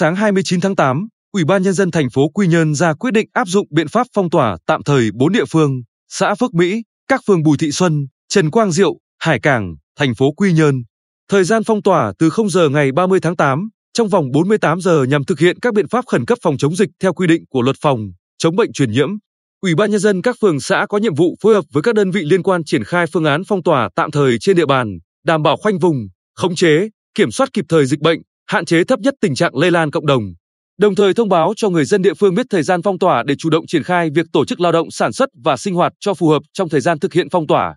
Sáng 29 tháng 8, Ủy ban nhân dân thành phố Quy Nhơn ra quyết định áp dụng biện pháp phong tỏa tạm thời 4 địa phương: xã Phước Mỹ, các phường Bùi Thị Xuân, Trần Quang Diệu, Hải Cảng, thành phố Quy Nhơn. Thời gian phong tỏa từ 0 giờ ngày 30 tháng 8, trong vòng 48 giờ nhằm thực hiện các biện pháp khẩn cấp phòng chống dịch theo quy định của luật phòng chống bệnh truyền nhiễm. Ủy ban nhân dân các phường xã có nhiệm vụ phối hợp với các đơn vị liên quan triển khai phương án phong tỏa tạm thời trên địa bàn, đảm bảo khoanh vùng, khống chế, kiểm soát kịp thời dịch bệnh, hạn chế thấp nhất tình trạng lây lan cộng đồng. Đồng thời thông báo cho người dân địa phương biết thời gian phong tỏa để chủ động triển khai việc tổ chức lao động sản xuất và sinh hoạt cho phù hợp trong thời gian thực hiện phong tỏa.